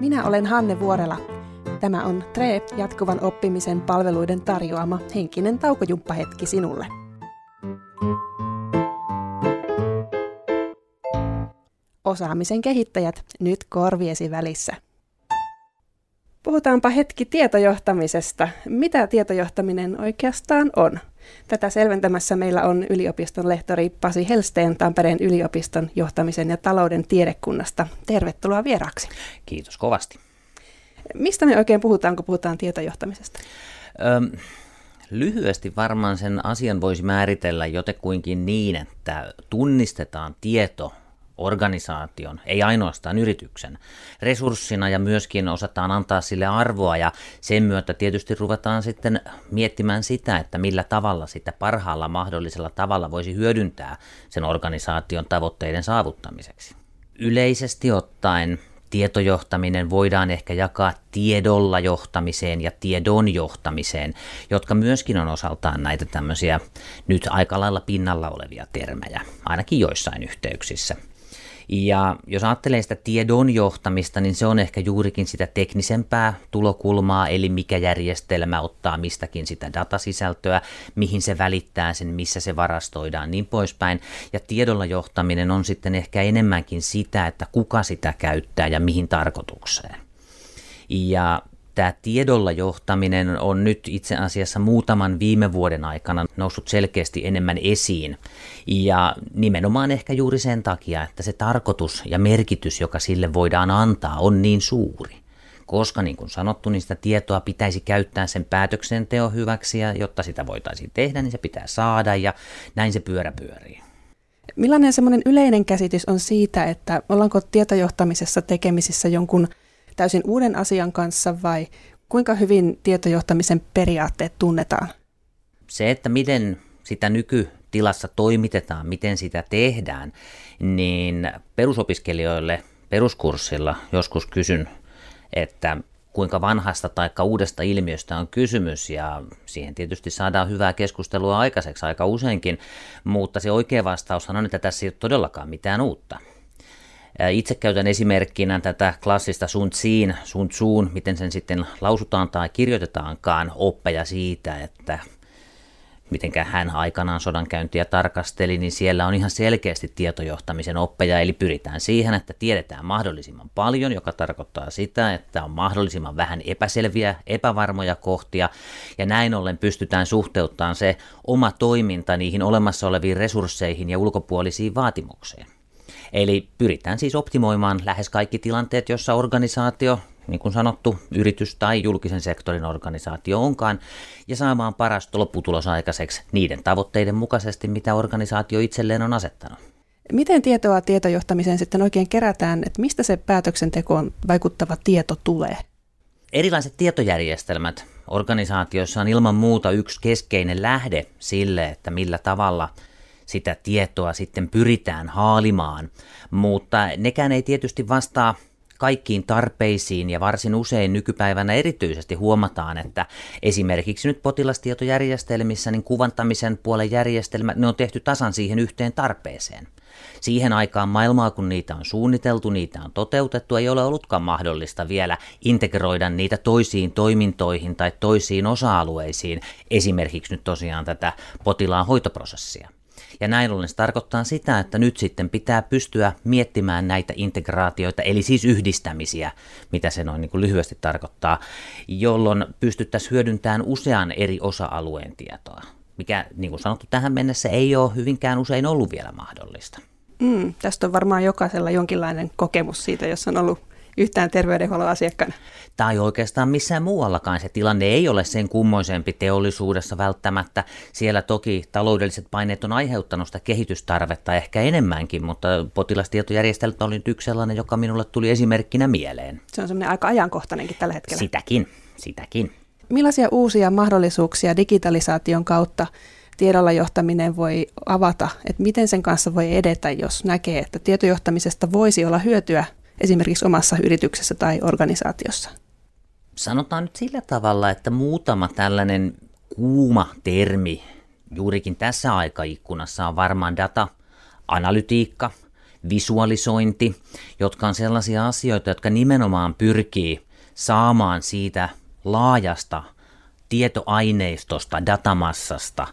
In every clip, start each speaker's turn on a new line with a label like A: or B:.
A: Minä olen Hanne Vuorela. Tämä on TRE jatkuvan oppimisen palveluiden tarjoama henkinen taukojumppahetki sinulle. Osaamisen kehittäjät nyt korviesi välissä. Puhutaanpa hetki tietojohtamisesta. Mitä tietojohtaminen oikeastaan on? Tätä selventämässä meillä on yliopiston lehtori Pasi Helsteen Tampereen yliopiston johtamisen ja talouden tiedekunnasta. Tervetuloa vieraaksi.
B: Kiitos kovasti.
A: Mistä me oikein puhutaan, kun puhutaan tietojohtamisesta? Öm,
B: lyhyesti varmaan sen asian voisi määritellä jotekuinkin niin, että tunnistetaan tieto organisaation, ei ainoastaan yrityksen, resurssina ja myöskin osataan antaa sille arvoa ja sen myötä tietysti ruvetaan sitten miettimään sitä, että millä tavalla sitä parhaalla mahdollisella tavalla voisi hyödyntää sen organisaation tavoitteiden saavuttamiseksi. Yleisesti ottaen tietojohtaminen voidaan ehkä jakaa tiedolla johtamiseen ja tiedon johtamiseen, jotka myöskin on osaltaan näitä tämmöisiä nyt aika lailla pinnalla olevia termejä, ainakin joissain yhteyksissä. Ja jos ajattelee sitä tiedon johtamista, niin se on ehkä juurikin sitä teknisempää tulokulmaa, eli mikä järjestelmä ottaa mistäkin sitä datasisältöä, mihin se välittää sen, missä se varastoidaan, niin poispäin. Ja tiedolla johtaminen on sitten ehkä enemmänkin sitä, että kuka sitä käyttää ja mihin tarkoitukseen. Ja tämä tiedolla johtaminen on nyt itse asiassa muutaman viime vuoden aikana noussut selkeästi enemmän esiin. Ja nimenomaan ehkä juuri sen takia, että se tarkoitus ja merkitys, joka sille voidaan antaa, on niin suuri. Koska niin kuin sanottu, niin sitä tietoa pitäisi käyttää sen päätöksenteon hyväksi ja jotta sitä voitaisiin tehdä, niin se pitää saada ja näin se pyörä pyörii.
A: Millainen semmoinen yleinen käsitys on siitä, että ollaanko tietojohtamisessa tekemisissä jonkun täysin uuden asian kanssa vai kuinka hyvin tietojohtamisen periaatteet tunnetaan?
B: Se, että miten sitä nykytilassa toimitetaan, miten sitä tehdään, niin perusopiskelijoille peruskurssilla joskus kysyn, että kuinka vanhasta tai uudesta ilmiöstä on kysymys ja siihen tietysti saadaan hyvää keskustelua aikaiseksi aika useinkin, mutta se oikea vastaus on, että tässä ei ole todellakaan mitään uutta. Itse käytän esimerkkinä tätä klassista Sun Tzuin, Sun Tzuun, miten sen sitten lausutaan tai kirjoitetaankaan, oppeja siitä, että miten hän aikanaan sodankäyntiä tarkasteli, niin siellä on ihan selkeästi tietojohtamisen oppeja, eli pyritään siihen, että tiedetään mahdollisimman paljon, joka tarkoittaa sitä, että on mahdollisimman vähän epäselviä, epävarmoja kohtia, ja näin ollen pystytään suhteuttamaan se oma toiminta niihin olemassa oleviin resursseihin ja ulkopuolisiin vaatimuksiin. Eli pyritään siis optimoimaan lähes kaikki tilanteet, jossa organisaatio, niin kuin sanottu, yritys tai julkisen sektorin organisaatio onkaan, ja saamaan parasta lopputulos aikaiseksi niiden tavoitteiden mukaisesti, mitä organisaatio itselleen on asettanut.
A: Miten tietoa tietojohtamiseen sitten oikein kerätään, että mistä se päätöksentekoon vaikuttava tieto tulee?
B: Erilaiset tietojärjestelmät organisaatioissa on ilman muuta yksi keskeinen lähde sille, että millä tavalla – sitä tietoa sitten pyritään haalimaan, mutta nekään ei tietysti vastaa kaikkiin tarpeisiin ja varsin usein nykypäivänä erityisesti huomataan, että esimerkiksi nyt potilastietojärjestelmissä niin kuvantamisen puolen järjestelmät, ne on tehty tasan siihen yhteen tarpeeseen. Siihen aikaan maailmaa, kun niitä on suunniteltu, niitä on toteutettu, ei ole ollutkaan mahdollista vielä integroida niitä toisiin toimintoihin tai toisiin osa-alueisiin, esimerkiksi nyt tosiaan tätä potilaan hoitoprosessia. Ja näin ollen se tarkoittaa sitä, että nyt sitten pitää pystyä miettimään näitä integraatioita, eli siis yhdistämisiä, mitä se noin niin kuin lyhyesti tarkoittaa, jolloin pystyttäisiin hyödyntämään usean eri osa-alueen tietoa, mikä niin kuin sanottu tähän mennessä ei ole hyvinkään usein ollut vielä mahdollista.
A: Mm, tästä on varmaan jokaisella jonkinlainen kokemus siitä, jos on ollut yhtään terveydenhuollon asiakkaana.
B: Tai oikeastaan missään muuallakaan se tilanne ei ole sen kummoisempi teollisuudessa välttämättä. Siellä toki taloudelliset paineet on aiheuttanut sitä kehitystarvetta ehkä enemmänkin, mutta potilastietojärjestelmä oli nyt yksi sellainen, joka minulle tuli esimerkkinä mieleen.
A: Se on semmoinen aika ajankohtainenkin tällä hetkellä.
B: Sitäkin, sitäkin.
A: Millaisia uusia mahdollisuuksia digitalisaation kautta tiedolla johtaminen voi avata, että miten sen kanssa voi edetä, jos näkee, että tietojohtamisesta voisi olla hyötyä esimerkiksi omassa yrityksessä tai organisaatiossa?
B: Sanotaan nyt sillä tavalla, että muutama tällainen kuuma termi juurikin tässä aikaikkunassa on varmaan data, analytiikka, visualisointi, jotka on sellaisia asioita, jotka nimenomaan pyrkii saamaan siitä laajasta tietoaineistosta, datamassasta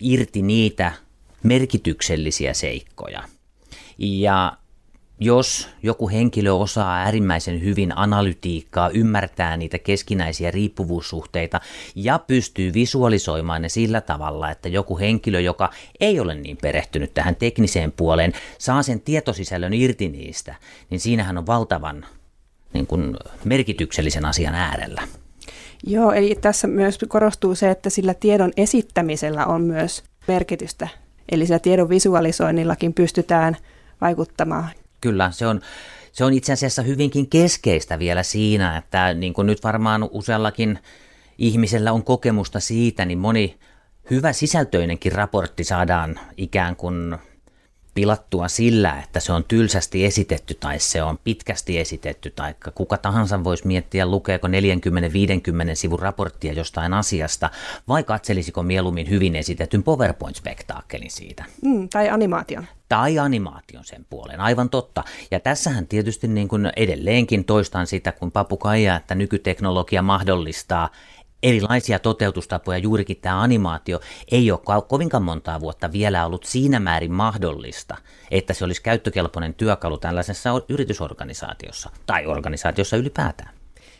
B: irti niitä merkityksellisiä seikkoja. Ja jos joku henkilö osaa äärimmäisen hyvin analytiikkaa, ymmärtää niitä keskinäisiä riippuvuussuhteita ja pystyy visualisoimaan ne sillä tavalla, että joku henkilö, joka ei ole niin perehtynyt tähän tekniseen puoleen, saa sen tietosisällön irti niistä, niin siinähän on valtavan niin kuin, merkityksellisen asian äärellä.
A: Joo, eli tässä myös korostuu se, että sillä tiedon esittämisellä on myös merkitystä. Eli sillä tiedon visualisoinnillakin pystytään vaikuttamaan
B: Kyllä, se on, se on itse asiassa hyvinkin keskeistä vielä siinä, että niin kuin nyt varmaan useallakin ihmisellä on kokemusta siitä, niin moni hyvä sisältöinenkin raportti saadaan ikään kuin pilattua sillä, että se on tylsästi esitetty tai se on pitkästi esitetty, tai kuka tahansa voisi miettiä, lukeeko 40-50 sivun raporttia jostain asiasta, vai katselisiko mieluummin hyvin esitetyn PowerPoint-spektaakkelin siitä.
A: Mm, tai animaation.
B: Tai animaation sen puolen, aivan totta. Ja tässähän tietysti niin kuin edelleenkin toistan sitä, kun papukaija, että nykyteknologia mahdollistaa erilaisia toteutustapoja, juurikin tämä animaatio ei ole kovinkaan montaa vuotta vielä ollut siinä määrin mahdollista, että se olisi käyttökelpoinen työkalu tällaisessa yritysorganisaatiossa tai organisaatiossa ylipäätään.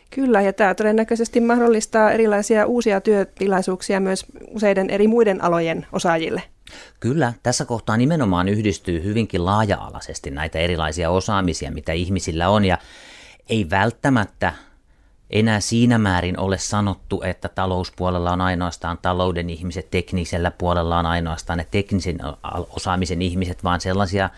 A: Kyllä, ja tämä todennäköisesti mahdollistaa erilaisia uusia työtilaisuuksia myös useiden eri muiden alojen osaajille.
B: Kyllä, tässä kohtaa nimenomaan yhdistyy hyvinkin laaja-alaisesti näitä erilaisia osaamisia, mitä ihmisillä on, ja ei välttämättä enää siinä määrin ole sanottu, että talouspuolella on ainoastaan talouden ihmiset, teknisellä puolella on ainoastaan ne teknisen osaamisen ihmiset, vaan sellaisia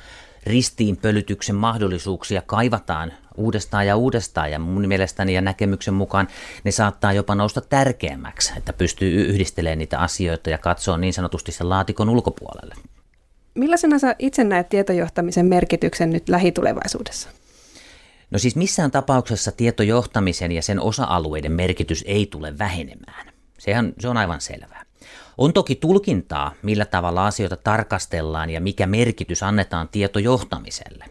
B: ristiinpölytyksen mahdollisuuksia kaivataan uudestaan ja uudestaan ja mun mielestäni ja näkemyksen mukaan ne saattaa jopa nousta tärkeämmäksi, että pystyy yhdistelemään niitä asioita ja katsoa niin sanotusti sen laatikon ulkopuolelle.
A: Millaisena sä itse näet tietojohtamisen merkityksen nyt lähitulevaisuudessa?
B: No siis missään tapauksessa tietojohtamisen ja sen osa-alueiden merkitys ei tule vähenemään. Sehän, se on aivan selvää. On toki tulkintaa, millä tavalla asioita tarkastellaan ja mikä merkitys annetaan tietojohtamiselle.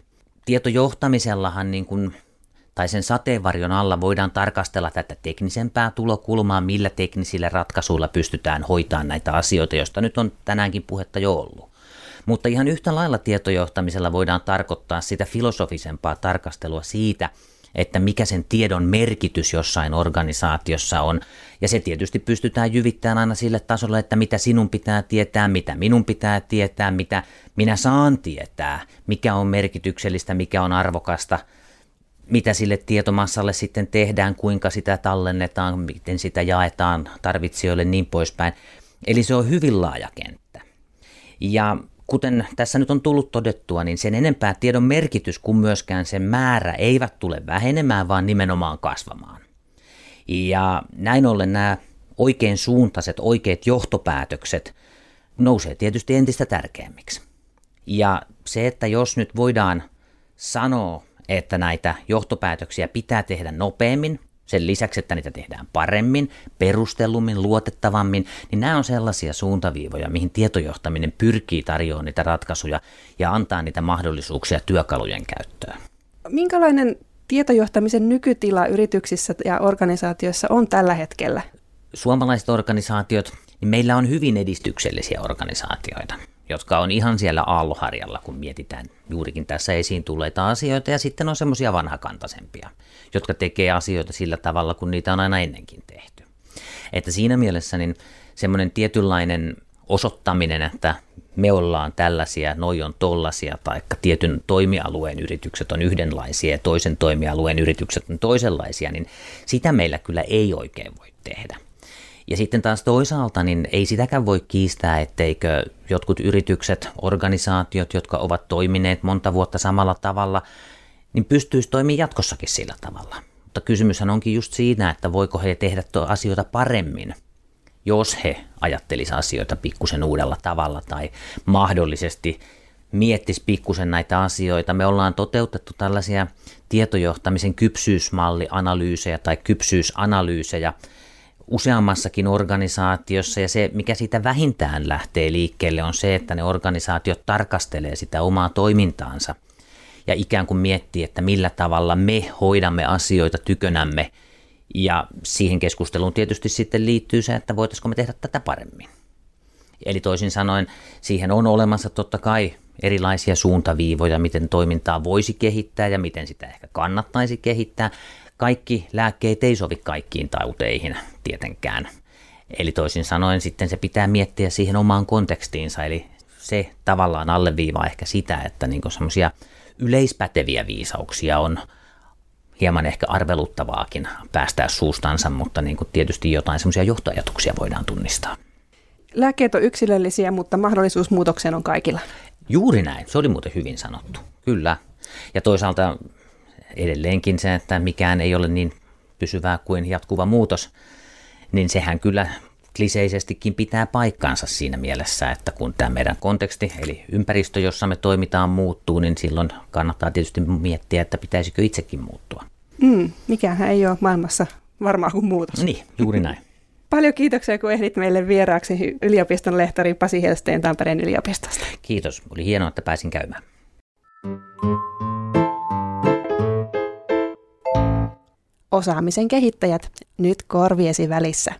B: Tietojohtamisellahan niin kuin, tai sen sateenvarjon alla voidaan tarkastella tätä teknisempää tulokulmaa, millä teknisillä ratkaisuilla pystytään hoitamaan näitä asioita, joista nyt on tänäänkin puhetta jo ollut. Mutta ihan yhtä lailla tietojohtamisella voidaan tarkoittaa sitä filosofisempaa tarkastelua siitä, että mikä sen tiedon merkitys jossain organisaatiossa on. Ja se tietysti pystytään jyvittämään aina sille tasolle, että mitä sinun pitää tietää, mitä minun pitää tietää, mitä minä saan tietää, mikä on merkityksellistä, mikä on arvokasta, mitä sille tietomassalle sitten tehdään, kuinka sitä tallennetaan, miten sitä jaetaan tarvitsijoille niin poispäin. Eli se on hyvin laaja kenttä. Ja kuten tässä nyt on tullut todettua, niin sen enempää tiedon merkitys kuin myöskään sen määrä eivät tule vähenemään, vaan nimenomaan kasvamaan. Ja näin ollen nämä oikein suuntaiset, oikeat johtopäätökset nousee tietysti entistä tärkeämmiksi. Ja se, että jos nyt voidaan sanoa, että näitä johtopäätöksiä pitää tehdä nopeammin, sen lisäksi, että niitä tehdään paremmin, perustellummin, luotettavammin, niin nämä on sellaisia suuntaviivoja, mihin tietojohtaminen pyrkii tarjoamaan niitä ratkaisuja ja antaa niitä mahdollisuuksia työkalujen käyttöön.
A: Minkälainen tietojohtamisen nykytila yrityksissä ja organisaatioissa on tällä hetkellä?
B: Suomalaiset organisaatiot, niin meillä on hyvin edistyksellisiä organisaatioita jotka on ihan siellä aalloharjalla, kun mietitään juurikin tässä esiin tulleita asioita, ja sitten on semmoisia vanhakantaisempia, jotka tekee asioita sillä tavalla, kun niitä on aina ennenkin tehty. Että siinä mielessä niin semmoinen tietynlainen osoittaminen, että me ollaan tällaisia, noi on tollasia, tai tietyn toimialueen yritykset on yhdenlaisia ja toisen toimialueen yritykset on toisenlaisia, niin sitä meillä kyllä ei oikein voi tehdä. Ja sitten taas toisaalta niin ei sitäkään voi kiistää, etteikö jotkut yritykset, organisaatiot, jotka ovat toimineet monta vuotta samalla tavalla, niin pystyisi toimimaan jatkossakin sillä tavalla. Mutta kysymyshän onkin just siinä, että voiko he tehdä asioita paremmin, jos he ajattelisivat asioita pikkusen uudella tavalla tai mahdollisesti miettisi pikkusen näitä asioita. Me ollaan toteutettu tällaisia tietojohtamisen kypsyysmallianalyysejä tai kypsyysanalyysejä, useammassakin organisaatiossa ja se, mikä siitä vähintään lähtee liikkeelle, on se, että ne organisaatiot tarkastelee sitä omaa toimintaansa ja ikään kuin miettiä, että millä tavalla me hoidamme asioita tykönämme. Ja siihen keskusteluun tietysti sitten liittyy se, että voitaisiko me tehdä tätä paremmin. Eli toisin sanoen siihen on olemassa totta kai erilaisia suuntaviivoja, miten toimintaa voisi kehittää ja miten sitä ehkä kannattaisi kehittää. Kaikki lääkkeet ei sovi kaikkiin tauteihin tietenkään. Eli toisin sanoen sitten se pitää miettiä siihen omaan kontekstiinsa, eli se tavallaan alleviivaa ehkä sitä, että niin semmoisia yleispäteviä viisauksia on hieman ehkä arveluttavaakin päästää suustansa, mutta niin kuin tietysti jotain semmoisia johtoajatuksia voidaan tunnistaa.
A: Lääkkeet on yksilöllisiä, mutta mahdollisuus muutokseen on kaikilla.
B: Juuri näin, se oli muuten hyvin sanottu, kyllä. Ja toisaalta edelleenkin se, että mikään ei ole niin pysyvää kuin jatkuva muutos, niin sehän kyllä kliseisestikin pitää paikkaansa siinä mielessä, että kun tämä meidän konteksti, eli ympäristö, jossa me toimitaan, muuttuu, niin silloin kannattaa tietysti miettiä, että pitäisikö itsekin muuttua.
A: Mm, mikähän ei ole maailmassa varmaan kuin muutos.
B: Niin, juuri näin.
A: Paljon kiitoksia, kun ehdit meille vieraaksi yliopiston lehtori Pasi Helsteen Tampereen yliopistosta.
B: Kiitos, oli hienoa, että pääsin käymään.
A: Osaamisen kehittäjät, nyt korviesi välissä.